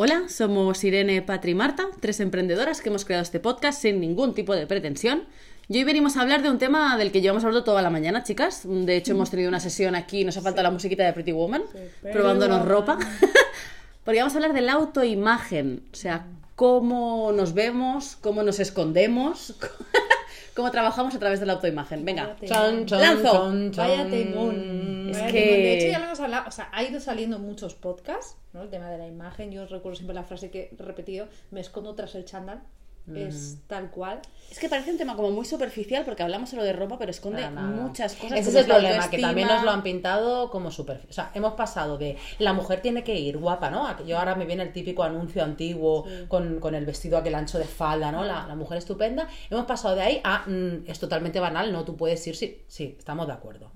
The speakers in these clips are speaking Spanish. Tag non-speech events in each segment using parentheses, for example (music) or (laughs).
Hola, somos Irene, Patri y Marta, tres emprendedoras que hemos creado este podcast sin ningún tipo de pretensión. Y hoy venimos a hablar de un tema del que llevamos hablando toda la mañana, chicas. De hecho, hemos tenido una sesión aquí, nos ha faltado la musiquita de Pretty Woman, probándonos ropa. (laughs) Porque vamos a hablar de la autoimagen, o sea, cómo nos vemos, cómo nos escondemos, (laughs) cómo trabajamos a través de la autoimagen. Venga, Chan, chan, lanzo. chan. Vaya temón. Es Vaya que- temón. De hecho, ya lo hemos hablado. O sea, ha ido saliendo muchos podcasts, ¿no? El tema de la imagen. Yo os recuerdo siempre la frase que he repetido: me escondo tras el chándal. Es tal cual. Es que parece un tema como muy superficial porque hablamos solo de ropa, pero esconde Para nada. muchas cosas. Ese es el problema, que también nos lo han pintado como superficial. O sea, hemos pasado de la mujer tiene que ir guapa, ¿no? A que Yo ahora me viene el típico anuncio antiguo con, con el vestido aquel ancho de falda, ¿no? La, la mujer estupenda. Hemos pasado de ahí a mm, es totalmente banal, no, tú puedes ir, sí, sí, estamos de acuerdo.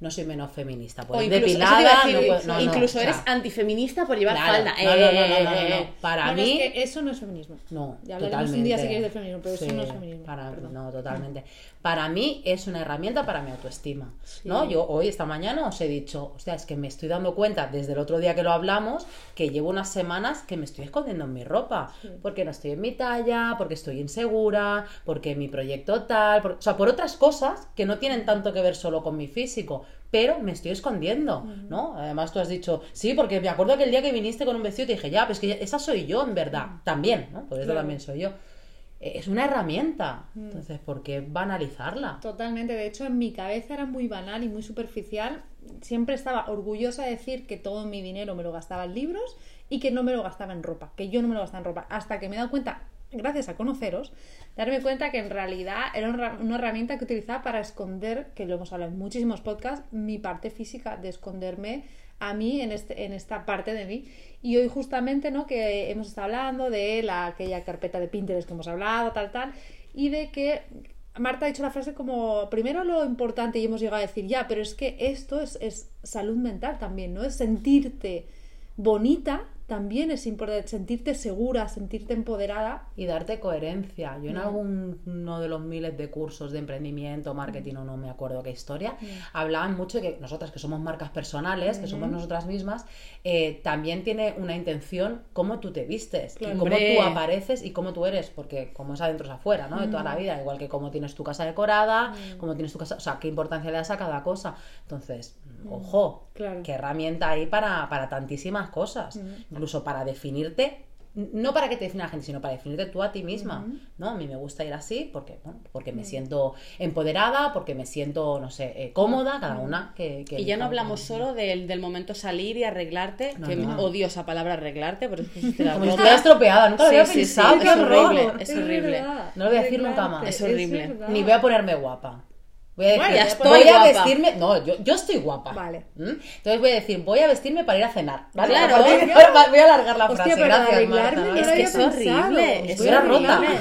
No soy menos feminista. O Pues depilada, decir, no puedo- no, no, incluso o sea, eres antifeminista por llevar claro, falda. No, no, no, no, no, no, Eh, no. Para Bueno, mí. es que eso no es feminismo. No, Ya totalmente. un día si quieres del feminismo, pero eso Sí, no es feminismo. Para, no, totalmente. Para mí es una herramienta para mi autoestima. ¿no? Yo hoy, esta mañana, os he dicho, hostia, es que me estoy dando cuenta desde el otro día que lo hablamos, que llevo unas semanas que me estoy escondiendo en mi ropa. Porque no estoy en mi talla, porque estoy insegura, porque mi proyecto tal. por- o sea, por otras cosas que no tienen tanto que ver solo con mi físico. Pero me estoy escondiendo, ¿no? Además tú has dicho, sí, porque me acuerdo que el día que viniste con un vestido te dije, ya, pues que ya- esa soy yo en verdad, también, ¿no? Por eso Claro. también soy yo. Es una herramienta, entonces, ¿por qué banalizarla? Totalmente, de hecho en mi cabeza era muy banal y muy superficial. Siempre estaba orgullosa de decir que todo mi dinero me lo gastaba en libros y que no me lo gastaba en ropa, que yo no me lo gastaba en ropa, hasta que me he dado cuenta, gracias a conoceros, darme cuenta que en realidad era una herramienta que utilizaba para esconder, que lo hemos hablado en muchísimos podcasts, mi parte física, de esconderme a mí en, este, en esta parte de mí. Y hoy justamente, ¿no? Que hemos estado hablando de la, aquella carpeta de Pinterest que hemos hablado, tal, tal, y de que Marta ha dicho la frase como, primero lo importante, y hemos llegado a decir, ya, pero es que esto es, es salud mental también, ¿no? Es sentirte bonita, también es importante, sentirte segura, sentirte empoderada. Y darte coherencia. Yo en alguno de los miles de cursos de emprendimiento, marketing o no me acuerdo qué historia, hablaban mucho de que nosotras que somos marcas personales, que somos nosotras mismas, eh, también tiene una intención cómo tú te vistes, y cómo tú apareces y cómo tú eres, porque como es adentro es afuera, ¿no? De toda la vida, igual que cómo tienes tu casa decorada, cómo tienes tu casa, o sea, qué importancia le das a cada cosa. Entonces, ojo, Claro. qué herramienta hay para, para tantísimas cosas, incluso para definirte, no para que te defina la gente, sino para definirte tú a ti misma, ¿no? A mí me gusta ir así porque, bueno, porque me siento empoderada, porque me siento, no sé, eh, cómoda, cada una que... que Y ya no hablamos solo del, del momento salir y arreglarte, No, que no. odio esa palabra arreglarte, pero es que te la Como estropeada, nunca lo Sí, había sí, pensado, sí, es horrible, es horrible. verdad. No lo voy a decir nunca más. Es horrible. verdad. Ni voy a ponerme guapa. Voy a decir, Bueno, ya estoy voy a vestirme. No, yo, yo estoy guapa. Vale. ¿Mm? Entonces voy a decir, voy a vestirme para ir a cenar. ¿vale? Claro. A Voy a alargar la Hostia, frase. pero Gracias, Marta. no Es que es horrible, es Estuviera rota. horrible.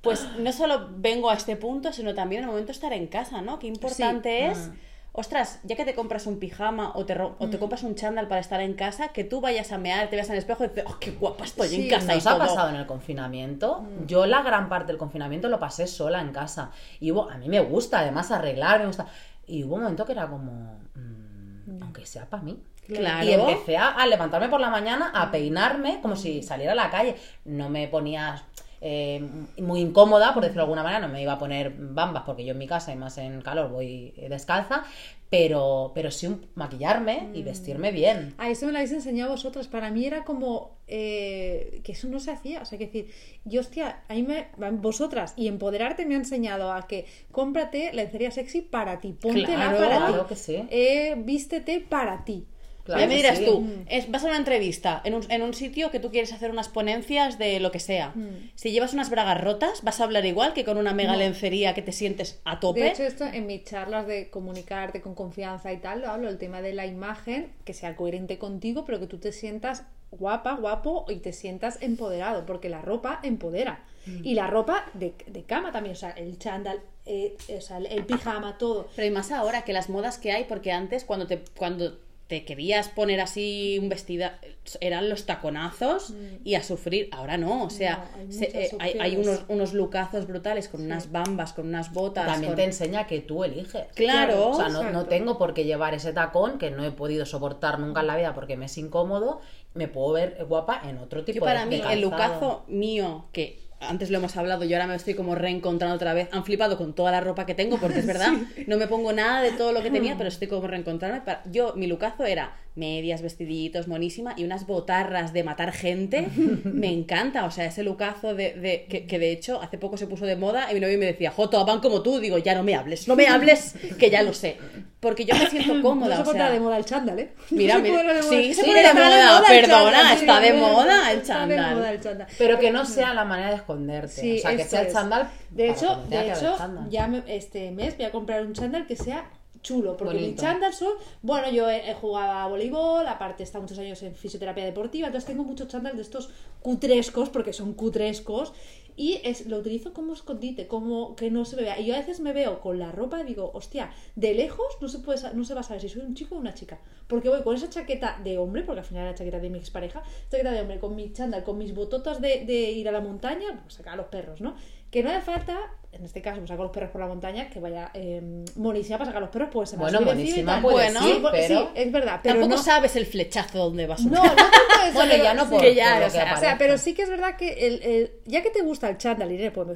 Pues no solo vengo a este punto, sino también en el momento de estar en casa, ¿no? Qué importante es, Ah. Ostras, ya que te compras un pijama o te, ro- o Mm. te compras un chándal para estar en casa, que tú vayas a mear, te veas en el espejo y dices, oh, qué guapa estoy Sí, en casa y Nos ha todo. pasado en el confinamiento. Yo la gran parte del confinamiento lo pasé sola en casa. Y hubo, a mí me gusta además arreglar, me gusta. Y hubo un momento que era como, mm, aunque sea para mí. Claro. Y empecé a, a levantarme por la mañana, a peinarme como si saliera a la calle. No me ponía eh, muy incómoda, por decirlo de alguna manera, no me iba a poner bambas porque yo en mi casa y más en calor voy eh, descalza, pero, pero sí un- maquillarme y vestirme bien. A eso me lo habéis enseñado vosotras. Para mí era como eh, que eso no se hacía. O sea, que decir, yo, hostia, a mí me, vosotras y empoderarte me ha enseñado a que cómprate lencería sexy para ti, póntela Claro, para claro ti, que sí. Eh, vístete para ti. Claro ya me dirás sí. tú, es- vas a una entrevista en un, en un sitio que tú quieres hacer unas ponencias de lo que sea. Si llevas unas bragas rotas, vas a hablar igual que con una mega lencería que te sientes a tope. De hecho, esto en mis charlas de comunicarte con confianza y tal, lo hablo, el tema de la imagen, que sea coherente contigo, pero que tú te sientas guapa, guapo y te sientas empoderado, porque la ropa empodera. Y la ropa de, de cama también, o sea, el chándal, eh, o sea, el, el pijama, todo. Pero y más ahora que las modas que hay, porque antes cuando te cuando te querías poner así un vestido, eran los taconazos y a sufrir. Ahora no, o sea, No, hay se- eh, hay, hay opciones. unos, unos lucazos brutales con unas bambas, con unas botas. También con- te enseña que tú eliges. Claro. O sea, no, no tengo por qué llevar ese tacón que no he podido soportar nunca en la vida porque me es incómodo me puedo ver guapa en otro tipo Yo para de mí, de el lucazo mío, que antes lo hemos hablado, yo ahora me estoy como reencontrando otra vez. Han flipado con toda la ropa que tengo, porque es (laughs) verdad, no me pongo nada de todo lo que tenía, pero estoy como reencontrarme. Para- Yo, mi lucazo era medias, vestiditos, monísima, y unas botarras de matar gente. (laughs) me encanta, o sea, ese lucazo de, de- que, que de hecho hace poco se puso de moda y mi novio me decía, Joto, van como tú. Digo, ya no me hables, no me (laughs) hables, que ya lo sé. Porque yo me siento cómoda, no se o sea, de moda el chándal, ¿eh? Mira, No mira, sí, Sí, de moda, perdona, está de sí, moda el está de chándal. moda el chándal. Pero que no sea la manera de esconderte. Sí, o sea, que sea el chándal. De hecho, de hecho ya me- este mes voy a comprar un chándal que sea chulo, porque mi Bonito. chándal son, bueno, yo he, he jugado a voleibol, aparte he estado muchos años en fisioterapia deportiva, entonces tengo muchos chándal de estos cutrescos, porque son cutrescos, y es, lo utilizo como escondite, como que no se me vea. Y yo a veces me veo con la ropa y digo, hostia, de lejos no se, puede, no se va a saber si soy un chico o una chica. Porque voy con esa chaqueta de hombre, porque al final era chaqueta de mi expareja, chaqueta de hombre, con mi chándal, con mis bototas de, de ir a la montaña, pues sacar a los perros, ¿no? Que no hace falta, en este caso, pues sacar los perros por la montaña, que vaya eh, monísima para sacar los perros, pues se Bueno, monísima Bueno, ser, sí, bo- pero... sí, es verdad, pero Tampoco no, sabes el flechazo donde vas a no, no tanto eso, (laughs) Bueno, pero ya no sí. por, ya, por o sea, O sea, pero sí que es verdad que el, el- ya que te gusta el chándal, Irene, pues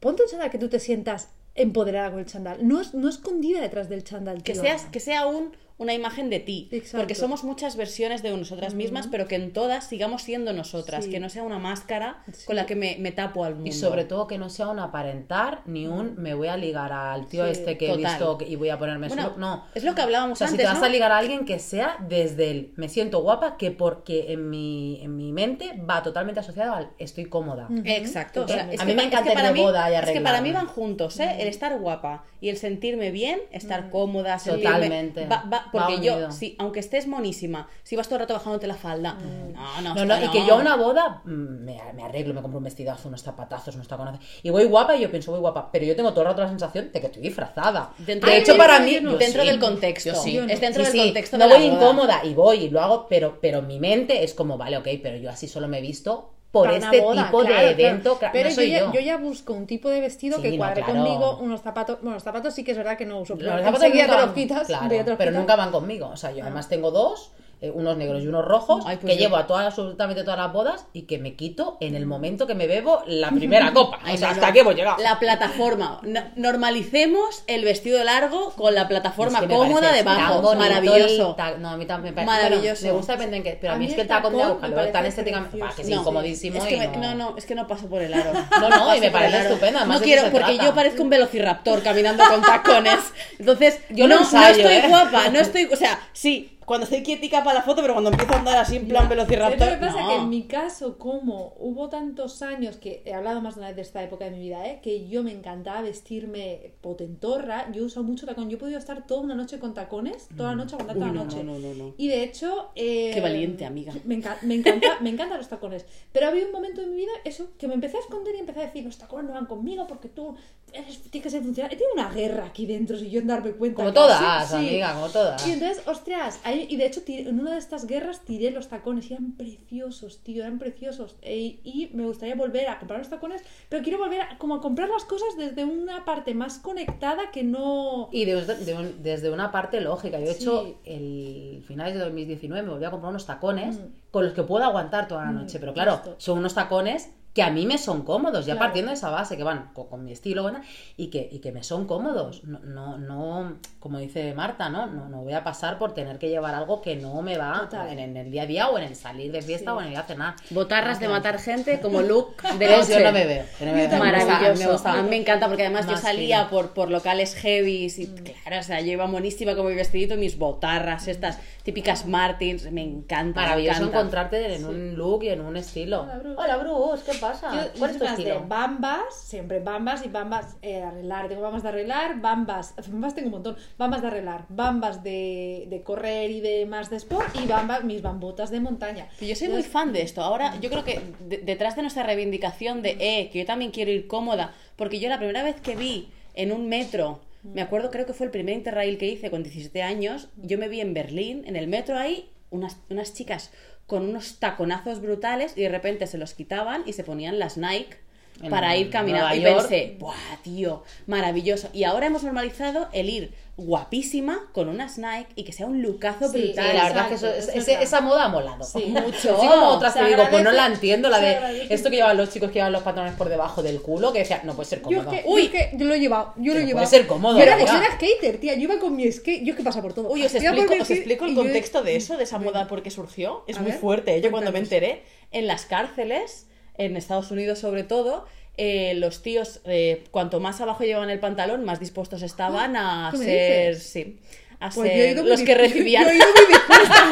ponte un chándal que tú te sientas empoderada con el chándal. No, es, no escondida detrás del chándal. que tío. seas que sea un una imagen de ti Exacto. porque somos muchas versiones de nosotras mismas pero que en todas sigamos siendo nosotras Sí. que no sea una máscara Sí. con la que me, me tapo al mundo Y sobre todo que no sea un aparentar ni un me voy a ligar al tío Sí, este que he visto y voy a ponerme Bueno, solo. No. es lo que hablábamos O sea, si antes te vas ¿no? a ligar a alguien que sea desde el me siento guapa, que porque en mi, en mi mente va totalmente asociado al estoy cómoda. Exacto. o sea, Totalmente. es A que mí me pa- es encanta que ir de mí- boda y Es que para mí arreglarme. van juntos, ¿eh? El estar guapa y el sentirme bien, estar cómoda, sentirme... Totalmente. Va- va- porque yo, si, aunque estés monísima, si vas todo el rato bajándote la falda, no, no, No, no, y que yo a una boda mm, me, me arreglo, me compro un vestidazo, unos zapatazos, unos tacones. Y voy guapa y yo pienso, voy guapa. Pero yo tengo todo el rato la sensación de que estoy disfrazada. Dentro de hecho, para mí. dentro sí. del contexto. Sí. Es dentro Sí, del contexto no de la voy boda. incómoda y voy y lo hago, pero, pero mi mente es como, vale, ok, pero yo así solo me he visto por Para este boda, tipo claro, de evento. claro, Pero no soy yo, ya, yo ya busco un tipo de vestido Sí, que no, cuadre claro. conmigo, unos zapatos. Bueno, los zapatos sí que es verdad que no uso. Los pero zapatos nunca te los quitas, los pero nunca van conmigo. O sea, yo además tengo dos, eh, unos negros y unos rojos, Ay, pues que yo- llevo a todas, absolutamente todas las bodas y que me quito en el momento que me bebo la primera copa. (laughs) Ay, o sea, no, hasta no. aquí hemos llegado. La plataforma. No- normalicemos el vestido largo con la plataforma Es que cómoda debajo. bonito Maravilloso. ta- No, a mí también me parece Maravilloso. bueno, me gusta depende en qué, pero a A mí es que el tacón de aguja lo tan estéticamente, ah, que es No, incomodísimo Es que me- no. no, es que no paso por el aro. (laughs) No, no, y me parece estupendo, además No quiero, porque yo parezco un velociraptor caminando con (laughs) tacones. Entonces, Yo no, estoy ¿eh? guapa, no estoy. O sea, sí, cuando estoy quietica para la foto, pero cuando empiezo a andar así en plan velociraptor. ¿Sabes lo que pasa? no. Que en mi caso, como hubo tantos años, que he hablado más de una vez de esta época de mi vida, ¿eh? que yo me encantaba vestirme potentorra, yo uso mucho tacón. Yo he podido estar toda una noche con tacones, toda la noche, aguantar toda la no, noche. no, no, no. Y de hecho. eh, Qué valiente, amiga. Me, enca- me, encanta, me encantan los tacones. Pero había un momento en mi vida, eso, que me empecé a esconder y empecé a decir: los tacones no van conmigo porque tú eres, tienes que ser funcional. He tenido una guerra aquí dentro, si yo en darme cuenta. Como todas, sí, sí. amiga, como todas. Y entonces, ostras, ahí- y de hecho tiré- en una de estas guerras tiré los tacones y eran preciosos, tío, eran preciosos. E- y me gustaría volver a comprar los tacones, pero quiero volver a, como a comprar las cosas desde una parte más conectada que no... Y desde, de un- desde una parte lógica. Yo, de hecho, el finales de 2019 me volví a comprar unos tacones Mm. con los que puedo aguantar toda la noche. Pero claro, justo. son unos tacones que a mí me son cómodos, ya Claro. partiendo de esa base, que van con, con mi estilo y, que, y que me son cómodos. No, no, no, como dice Marta, ¿no? No, no voy a pasar por tener que llevar algo que no me va en, en el día a día o en el salir de fiesta Sí. o en el ir a cenar. Botarras de matar gente como look (laughs) de noche. yo no me veo. yo no me veo. Maravilloso. me gusta a mí me encanta porque además yo salía por, por locales heavy y claro, o sea, yo iba monísima con mi vestidito y mis botarras, estas típicas Martins, me encanta. me Maravilloso encanta. encontrarte en un look y en un estilo. Hola, Bruce. Hola, Bruce, ¿qué pasa? Yo, ¿Cuál yo es tu de bambas, siempre bambas y bambas eh, arreglar. Tengo bambas de arreglar, bambas, (laughs) bambas tengo un montón, bambas de arreglar, bambas de, de correr y de más de sport y bambas, mis bambotas de montaña. Pero Yo soy muy fan de esto. Ahora, yo creo que de- detrás de nuestra reivindicación de, eh, que yo también quiero ir cómoda, porque yo la primera vez que vi en un metro, me acuerdo, creo que fue el primer interrail que hice con 17 años, yo me vi en Berlín, en el metro ahí, unas, unas chicas con unos taconazos brutales y de repente se los quitaban y se ponían las Nike En para ir caminando. Nueva Y York. pensé, ¡buah, tío! Maravilloso. Y ahora hemos normalizado el ir guapísima con unas Nike y que sea un Sí, brutal. Sí, la verdad que eso, es- verdad. esa moda ha molado. Sí, mucho. Así como otras que digo, pues no la entiendo, la de esto que llevan los chicos que llevan los pantalones por debajo del culo, que decía, no puede ser Yo es cómodo. que, Uy. yo es que yo lo he llevado, yo lo he llevado. puede ser cómodo, Yo era, yo era skater, tía, yo iba con mi skate, yo es que pasa por todo. Uy, os explico, os explico el yo- contexto de eso, de esa moda por qué surgió. Es A muy ver, fuerte. Yo cuando me enteré, en las cárceles, en Estados Unidos sobre todo, eh, los tíos, eh, cuanto más abajo llevaban el pantalón, más dispuestos estaban a Ah, ¿qué me ser, sí, a Pues ser los que recibían. (laughs) Yo he ido muy dispuesta.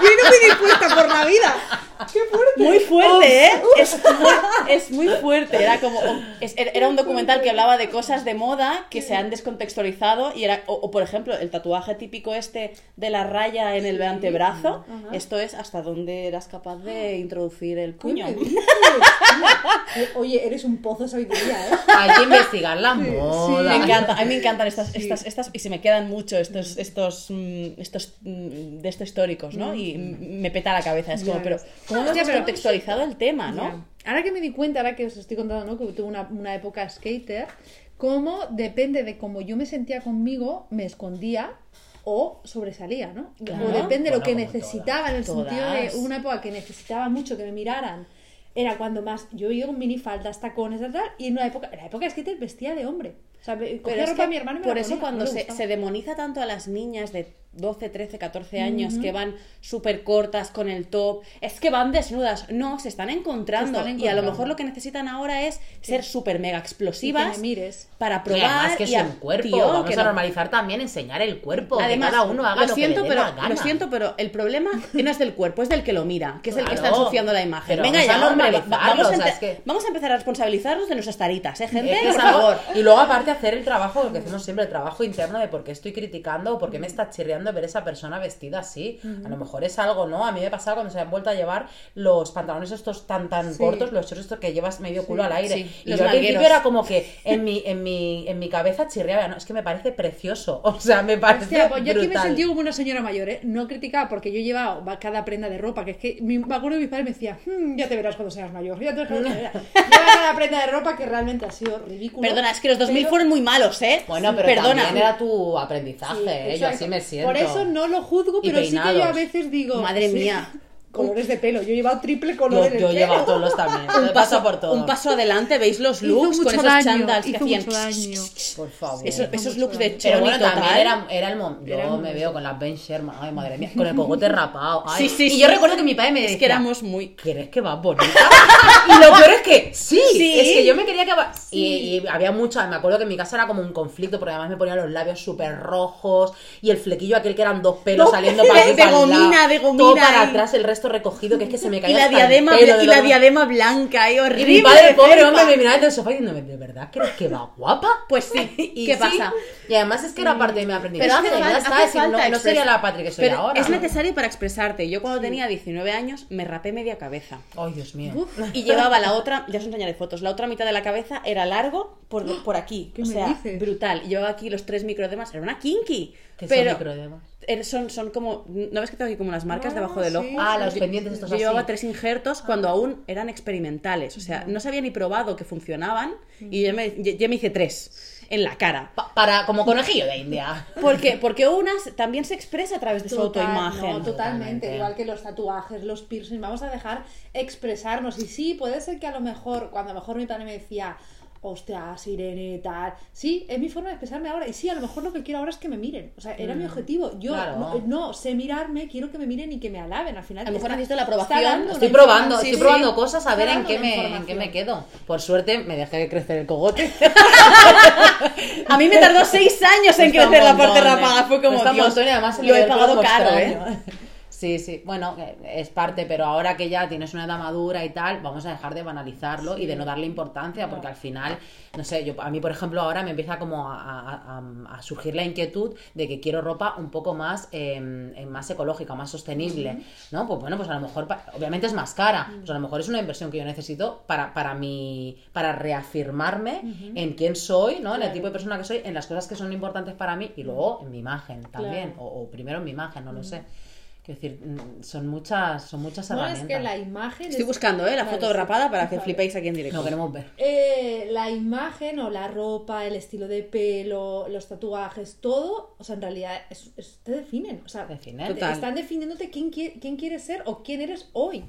Yo he ido muy dispuesta por la vida. ¡Qué fuerte! Muy fuerte, ¿eh? Es muy, es muy fuerte. Era como. es- era un documental que hablaba de cosas de moda que se han descontextualizado. Y era. O, o, por ejemplo, el tatuaje típico este de la raya en el antebrazo. Ajá. Esto es hasta dónde eras capaz de introducir el ¿Qué puño. Tía, (laughs) Oye, eres un pozo de sabiduría, ¿eh? Hay que investigar la moda. Me encanta, a mí me encantan estas, estas, estas y se me quedan mucho estos, estos, mm, estos mm, de estos históricos, ¿no? Y mm, me peta la cabeza, es como, pero. ¿Cómo hemos Hostia, pero- descontextualizado el tema, no? Ya. Ahora que me di cuenta, ahora que os estoy contando, ¿no? Que tuve una, una época skater, cómo depende de cómo yo me sentía conmigo, me escondía o sobresalía, ¿no? Claro. O depende de lo que necesitaba, en el todas. sentido de una época que necesitaba mucho que me miraran. Era cuando más yo iba con minifaldas, tacones, tal, tal, y en una época, en la época skater vestía de hombre. O sea, cogía ropa que a mi hermano y me por la eso ponía, cuando se, se demoniza tanto a las niñas de 12, 13, 14 años que van súper cortas con el top, es que van desnudas. No, se están encontrando. Se están Y a lo mejor lo que necesitan ahora es ser súper mega explosivas Y mires. para Y probar. además que es y a- un cuerpo. Tío, Vamos que a no- normalizar también enseñar el cuerpo. Además, que cada uno haga lo, siento, que le dé pero, la gana. lo siento, pero el problema no es del cuerpo, es del que lo mira, que es el que está ensuciando la imagen. Pero Venga vamos ya, a hombre, va- vamos, a o sea, empe- es que- vamos a empezar a responsabilizarnos de nuestras taritas, ¿eh, gente? Es por favor. Y luego aparte hacer el trabajo, lo que hacemos siempre, el trabajo interno de por qué estoy criticando o por qué me está chirriando ver esa persona vestida así. A lo mejor es algo, ¿no? A mí me pasaba cuando se han vuelto a llevar los pantalones estos tan tan Sí. cortos, los shorts estos que llevas medio culo al aire. sí, y los yo al principio era como que en mi, en mi, en mi cabeza chirriaba, no, es que me parece precioso. (laughs) O sea, me parece Hostia, pues yo aquí me sentido como una señora mayor, ¿eh? No criticaba porque yo llevaba va- cada prenda de ropa, que es que mi- me acuerdo que mis padres me decían, "Hmm, ya te verás cuando seas mayor, ya te verás cuando seas mayor". (laughs) Lleva cada prenda de ropa que realmente ha sido ridículo. Perdona, es que los 2000 pero- fueron muy malos, ¿eh? Bueno, pero Perdona. también era tu aprendizaje, Sí, ¿eh? yo así me siento. Por eso no lo juzgo, pero sí que yo a veces digo... Madre sí, mía. (laughs) Colores de pelo, yo he llevado triple color Yo, en el yo pelo. llevo todos los también. (laughs) un paso, paso por todo. un paso adelante, ¿veis los Hizo looks con mucho esos daño, chandals que hacían? mucho daño. Por favor. Esos, looks de daño. choni Pero bueno, también era, era el momento. Yo Era me veo con las Ben Sherman, ay madre mía, (laughs) con el cogote rapado. ay. Sí, sí, y sí. yo recuerdo que mi padre me decía, Es que éramos muy... ¿crees que va bonita? (laughs) y lo peor es que sí, Sí. es que yo me quería que va... Y, y había mucho, me acuerdo que en mi casa era como un conflicto, porque además me ponían los labios súper rojos y el flequillo aquel que eran dos pelos saliendo para de- para gomina, de gomina Todo para atrás, el resto recogido, que es que se me (laughs) Y caía la hasta el diadema, pelo de y la diadema blanca y Y horrible. mi padre, pobre hombre, me miraba desde el sofá diciéndome, ¿de verdad crees que va guapa? Pues sí, (laughs) Y ¿qué sí, pasa? Y además es que era parte de mi aprendizaje. Pero hace, ya está, hace falta no, no sería la Patri que soy Pero ahora. es necesario para expresarte. Yo cuando tenía 19 años me rapé media cabeza. Ay, Dios mío. Uf, (laughs) Y llevaba la otra, ya os enseñaré fotos, la otra mitad de la cabeza era largo por, por aquí. ¿Qué o me sea, dices? brutal. Y llevaba aquí los tres microdemas, era una kinky. ¿Qué son pero microedemas? er- son, son como, ¿no ves que tengo aquí como unas marcas Ah, debajo del sí. ojo? Ah, los pendientes estos Yo así. llevaba tres injertos cuando aún eran experimentales. O sea, no se había ni probado que funcionaban y yo me, yo me hice tres en la cara. Pa- para, como conejillo de India. ¿Por qué? Porque unas también se expresa a través de su autoimagen. no, totalmente, Totalmente. igual que los tatuajes, los piercings, vamos a dejar expresarnos. Y sí, puede ser que a lo mejor, cuando a lo mejor mi padre me decía, hostia, sirene, tal. Sí, es mi forma de expresarme ahora. Y sí, a lo mejor lo que quiero ahora es que me miren. O sea, era mi objetivo. Yo claro. no, no sé mirarme, quiero que me miren y que me alaben. Al final, A lo mejor necesito la aprobación. Estoy probando, estoy Sí, probando cosas a ver en qué, me, en qué me quedo. Por suerte me dejé de crecer el cogote. (laughs) A mí me tardó seis años en crecer la parte eh. rapada. Fue como, Cuesta un Dios, montón y además lo he pagado caro, ¿eh? Sí, sí, bueno, eh, es parte, pero ahora que ya tienes una edad madura y tal, vamos a dejar de banalizarlo y de no darle importancia, porque al final, no sé, yo a mí, por ejemplo, ahora me empieza como a, a- a- a surgir la inquietud de que quiero ropa un poco más, eh, más ecológica, más sostenible, ¿no? Pues bueno, pues a lo mejor, obviamente es más cara, pues a lo mejor es una inversión que yo necesito para, para mi, para reafirmarme en quién soy, ¿no? En el tipo de persona que soy, en las cosas que son importantes para mí y luego en mi imagen también, Claro. o, o primero en mi imagen, no lo sé. Quiero decir, mm, son muchas, son muchas No, es herramientas. que la imagen. Estoy es- buscando, ¿eh? La foto sí. rapada para que Vale. flipéis aquí en directo. Lo queremos ver. Eh, la imagen o la ropa, el estilo de pelo, los tatuajes, todo, o sea, en realidad es- es- te definen. O sea, Definen. te- están definiéndote quién, qui- quién quieres ser o quién eres hoy.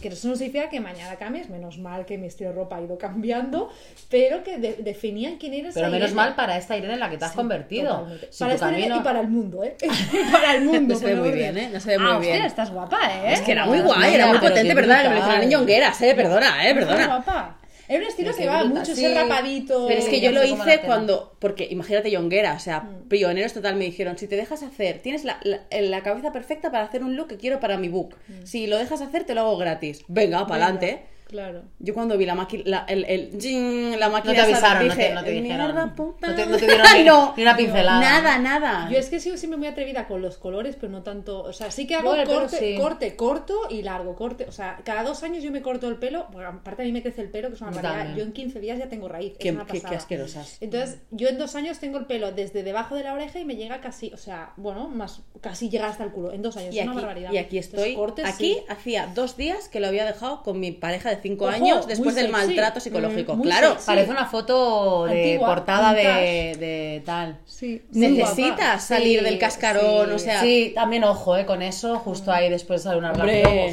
Que eso no significa que mañana cambies, menos mal que mi estilo de ropa ha ido cambiando, pero que de- definían quién eres. Pero menos Irene. mal para esta Irene en la que te has convertido. Si para esta Irene camino- y para el mundo, ¿eh? (laughs) para el mundo. No se ve muy bien, ¿eh? No se ve muy ah, bien. hostia, estás guapa, ¿eh? Es que era muy guay, era muy potente, ¿verdad? Me brutal. parecían ñongueras, eh, perdona, eh, perdona. guapa. Es un estilo que va mucho, sí. ese rapadito. Pero es que yo lo hice cuando, porque imagínate Yonguera, o sea, Mm. pioneros total me dijeron, si te dejas hacer, tienes la, la, la cabeza perfecta para hacer un look que quiero para mi book. Si lo dejas hacer, te lo hago gratis. Venga, para adelante. Claro. Yo cuando vi la máquina, la, el, el, jing, la No máquina te esa, avisaron, no dije, te, no te dijeron. "Mierda, puta". No te, no te dieron (laughs) ni, No, ni una pincelada. Nada, nada. Yo es que he sido siempre muy atrevida con los colores, pero no tanto. O sea, sí que hago corte, sí. corte corto y largo. Corte, o sea, cada dos años yo me corto el pelo. Porque aparte a mí me crece el pelo, que es una barbaridad. Yo en 15 días ya tengo raíz. Qué- es una qué- qué pasada. asquerosas. Entonces, yo en dos años tengo el pelo desde debajo de la oreja y me llega casi, o sea, bueno, más casi llega hasta el culo. En dos años, Y es una aquí, barbaridad. y aquí Entonces, estoy. cortes, aquí sí. hacía dos días que lo había dejado con mi pareja de cinco Ojo, años después del sexy. maltrato psicológico. Mm, claro, sexy. Parece una foto de Antigua, portada de, de tal. Sí, necesitas salir Sí, del cascarón, sí. o sea, Sí, también ojo, eh, con eso, justo ahí después de una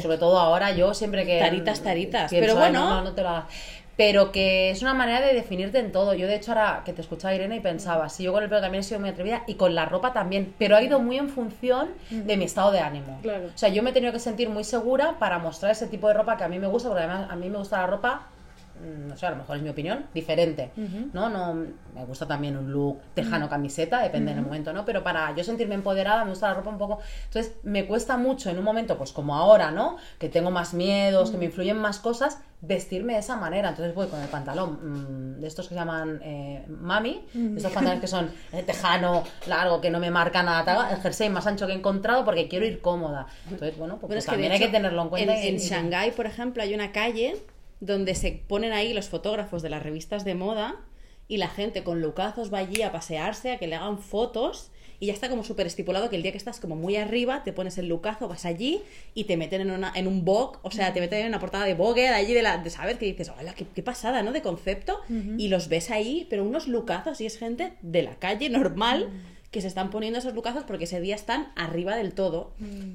sobre todo ahora, yo siempre que... Taritas, taritas, pienso, pero "Ay, bueno". No, no, no te lo hagas. Pero que es una manera de definirte en todo. Yo, de hecho, ahora que te escuchaba Irene y pensaba, sí, yo con el pelo también he sido muy atrevida y con la ropa también, pero ha ido muy en función de mi estado de ánimo. Claro. O sea, yo me he tenido que sentir muy segura para mostrar ese tipo de ropa que a mí me gusta, porque además a mí me gusta la ropa no sé, a lo mejor es mi opinión, diferente, ¿no? No, me gusta también un look tejano camiseta, depende del momento, ¿no? Pero para yo sentirme empoderada, me gusta la ropa un poco, entonces me cuesta mucho en un momento, pues como ahora, ¿no? Que tengo más miedos, que me influyen más cosas, vestirme de esa manera, entonces voy con el pantalón mm, de estos que se llaman eh, mami, estos pantalones que son eh, tejano, largo, que no me marca nada, el jersey más ancho que he encontrado porque quiero ir cómoda, entonces bueno, pues, pues es que, también de hay que hecho, tenerlo en cuenta. En, y- en Shanghái, por ejemplo, hay una calle donde se ponen ahí los fotógrafos de las revistas de moda y la gente con lucazos va allí a pasearse, a que le hagan fotos y ya está como súper estipulado que el día que estás como muy arriba te pones el lucazo, vas allí y te meten en, una, en un Vogue, o sea, te meten en una portada de Vogue de allí de, la, de saber que dices, hola, qué, qué pasada, ¿no? De concepto y los ves ahí, pero unos lucazos y es gente de la calle normal que se están poniendo esos lucazos porque ese día están arriba del todo.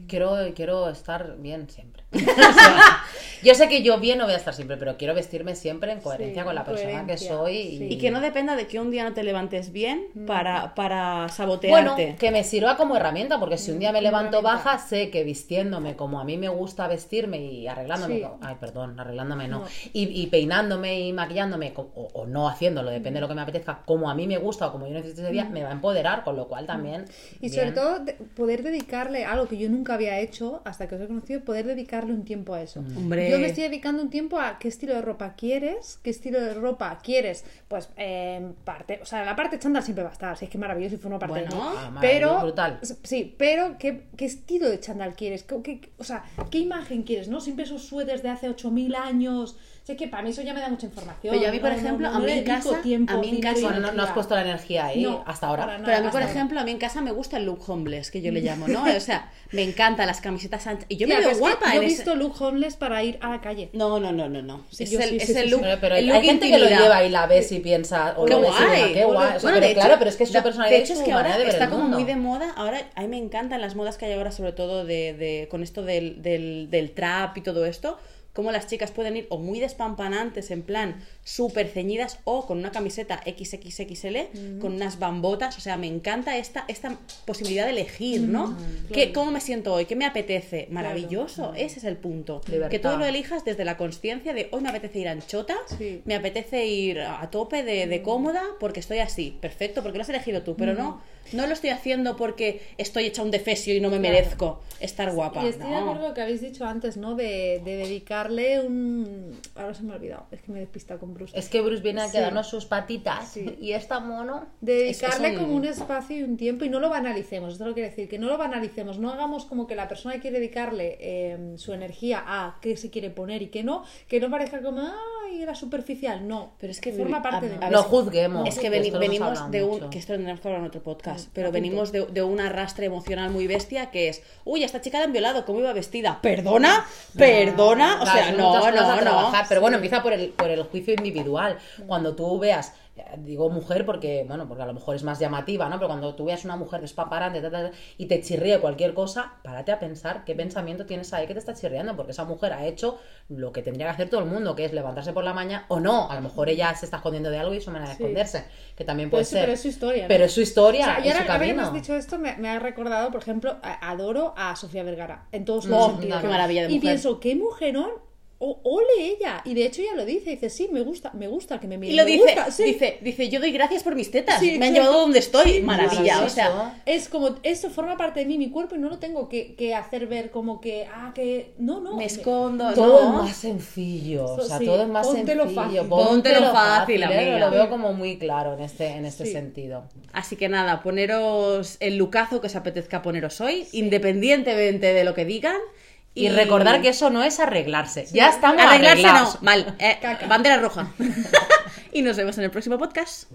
Quiero, quiero estar bien siempre. Sea, (laughs) yo sé que yo bien no voy a estar siempre, pero quiero vestirme siempre en coherencia Sí, con la persona que soy. Y, sí. Y que no dependa de que un día no te levantes bien para, para Bueno, sabotearte. que me sirva como herramienta, porque si un día me levanto baja, sé que vistiéndome como a mí me gusta vestirme y arreglándome, Sí. ay, perdón, arreglándome no, No. Y, y peinándome y maquillándome, o, o no haciéndolo, depende de lo que me apetezca, como a mí me gusta o como yo necesito ese día, me va a empoderar, con lo cual también. Y sobre todo de- poder dedicarle algo que yo nunca había hecho hasta que os he conocido, poder dedicarle un tiempo a eso. Hombre. Yo me estoy dedicando un tiempo a qué estilo de ropa quieres, qué estilo de ropa quieres, pues eh, parte, o sea, la parte chándal siempre va a estar, si es que es maravilloso y forma parte de Bueno. mí. Ah, pero brutal. sí, pero ¿qué, qué estilo de chándal quieres, ¿Qué, qué- o sea, qué imagen quieres, ¿no? Siempre esos suéteres de hace 8000 años. Sé que para mí eso ya me da mucha información. Pero yo a mí, por No, no, ejemplo, no, a no mí en casa- tiempo, a mí en casa- Bueno, no, no has puesto la energía ahí No, hasta ahora. nada. Pero a mí, por ahora. ejemplo, a mí en casa me gusta el look homeless, que yo le llamo, ¿no? (laughs) O sea, me encantan las camisetas anchas. Y yo Tía, me veo es que guapa en visto look homeless para ir a la calle. No, no, no, no, no. Sí, es yo el, sí, es sí, el sí, look. Pero, pero el hay, look hay gente que lo lleva y la ves y piensa, o Qué lo ves y guay. qué guay. O sea, Bueno, pero de hecho- claro, pero es que es una personalidad De hecho, es que ahora de está como muy de moda. Ahora, a mí me encantan las modas que hay ahora, sobre todo de, de- con esto del, del, del trap y todo esto. Cómo las chicas pueden ir o muy despampanantes, en plan súper ceñidas, o con una camiseta XXXL, con unas bambotas. O sea, me encanta esta, esta posibilidad de elegir, ¿no? ¿Qué, ¿Cómo me siento hoy? ¿Qué me apetece? Maravilloso. Ese es el punto. Libertad. Que tú lo elijas desde la conciencia de hoy me apetece ir anchota, Sí. me apetece ir a tope de, de cómoda porque estoy así. Perfecto, porque lo has elegido tú, pero no, no lo estoy haciendo porque estoy hecha un defesio y no me Claro. merezco estar guapa. Y estoy de acuerdo con lo que habéis dicho antes, ¿no? De, de dedicarle un... Ahora se me ha olvidado, es que me despista con Bruce. Es que Bruce viene a Sí. quedarnos sus patitas Sí. (laughs) y está mono. De dedicarle es un- como un espacio y un tiempo y no lo banalicemos, esto lo quiere decir, que no lo banalicemos, no hagamos como que la persona quiere dedicarle eh, su energía a qué se quiere poner y qué no, que no parezca como, ay, y era superficial. No, Pero es que forma parte a- de a No juzguemos. Es que que veni- venimos de un. mucho. Que esto lo tendremos que hablar en otro podcast. Mm, Pero venimos de, de un arrastre emocional muy bestia que es. Uy, a esta chica la han violado, ¿cómo iba vestida? ¿Perdona? ¿Perdona? O Claro, sea, no, no, a no. trabajar, Pero bueno, empieza por el, por el juicio individual. Cuando tú veas, eh, digo mujer porque, bueno, porque a lo mejor es más llamativa, ¿no? Pero cuando tú veas una mujer despaparante ta, ta, ta, y te chirríe cualquier cosa, párate a pensar qué pensamiento tienes ahí que te está chirriando, porque esa mujer ha hecho lo que tendría que hacer todo el mundo, que es levantarse por la mañana o no. A lo mejor ella se está escondiendo de algo y es su manera de Sí. esconderse, que también Pero puede es- ser. pero es su historia, ¿no? Pero es su historia O sea, y y ahora, que has dicho esto, me, me ha recordado, por ejemplo, adoro a Sofía Vergara, en todos No, los sentidos. qué maravilla de Y mujer. pienso, qué mujerón, ole ella. Y de hecho ella lo dice, dice, sí, me gusta, me gusta que me miren. Y lo me dice, gusta, sí. dice, dice, yo doy gracias por mis tetas. Sí, me han llevado donde estoy. Sí, Maravilla. O sea. Es como, esto forma parte de mí, mi cuerpo, y no lo tengo que, que hacer ver como que, ah, que, no, no. me escondo. Todo no. es más sencillo, o sea, Sí, todo es más póntelo sencillo. fácil. Póntelo fácil, ¿eh? amiga. Lo veo como muy claro en este, en este Sí. sentido. Así que nada, poneros el lucazo que os apetezca poneros hoy, independientemente de lo que digan. Y, recordar que eso no es arreglarse. Ya estamos Arreglarse arreglados. no, mal. Eh, bandera roja. (laughs) (laughs) y nos vemos en el próximo podcast.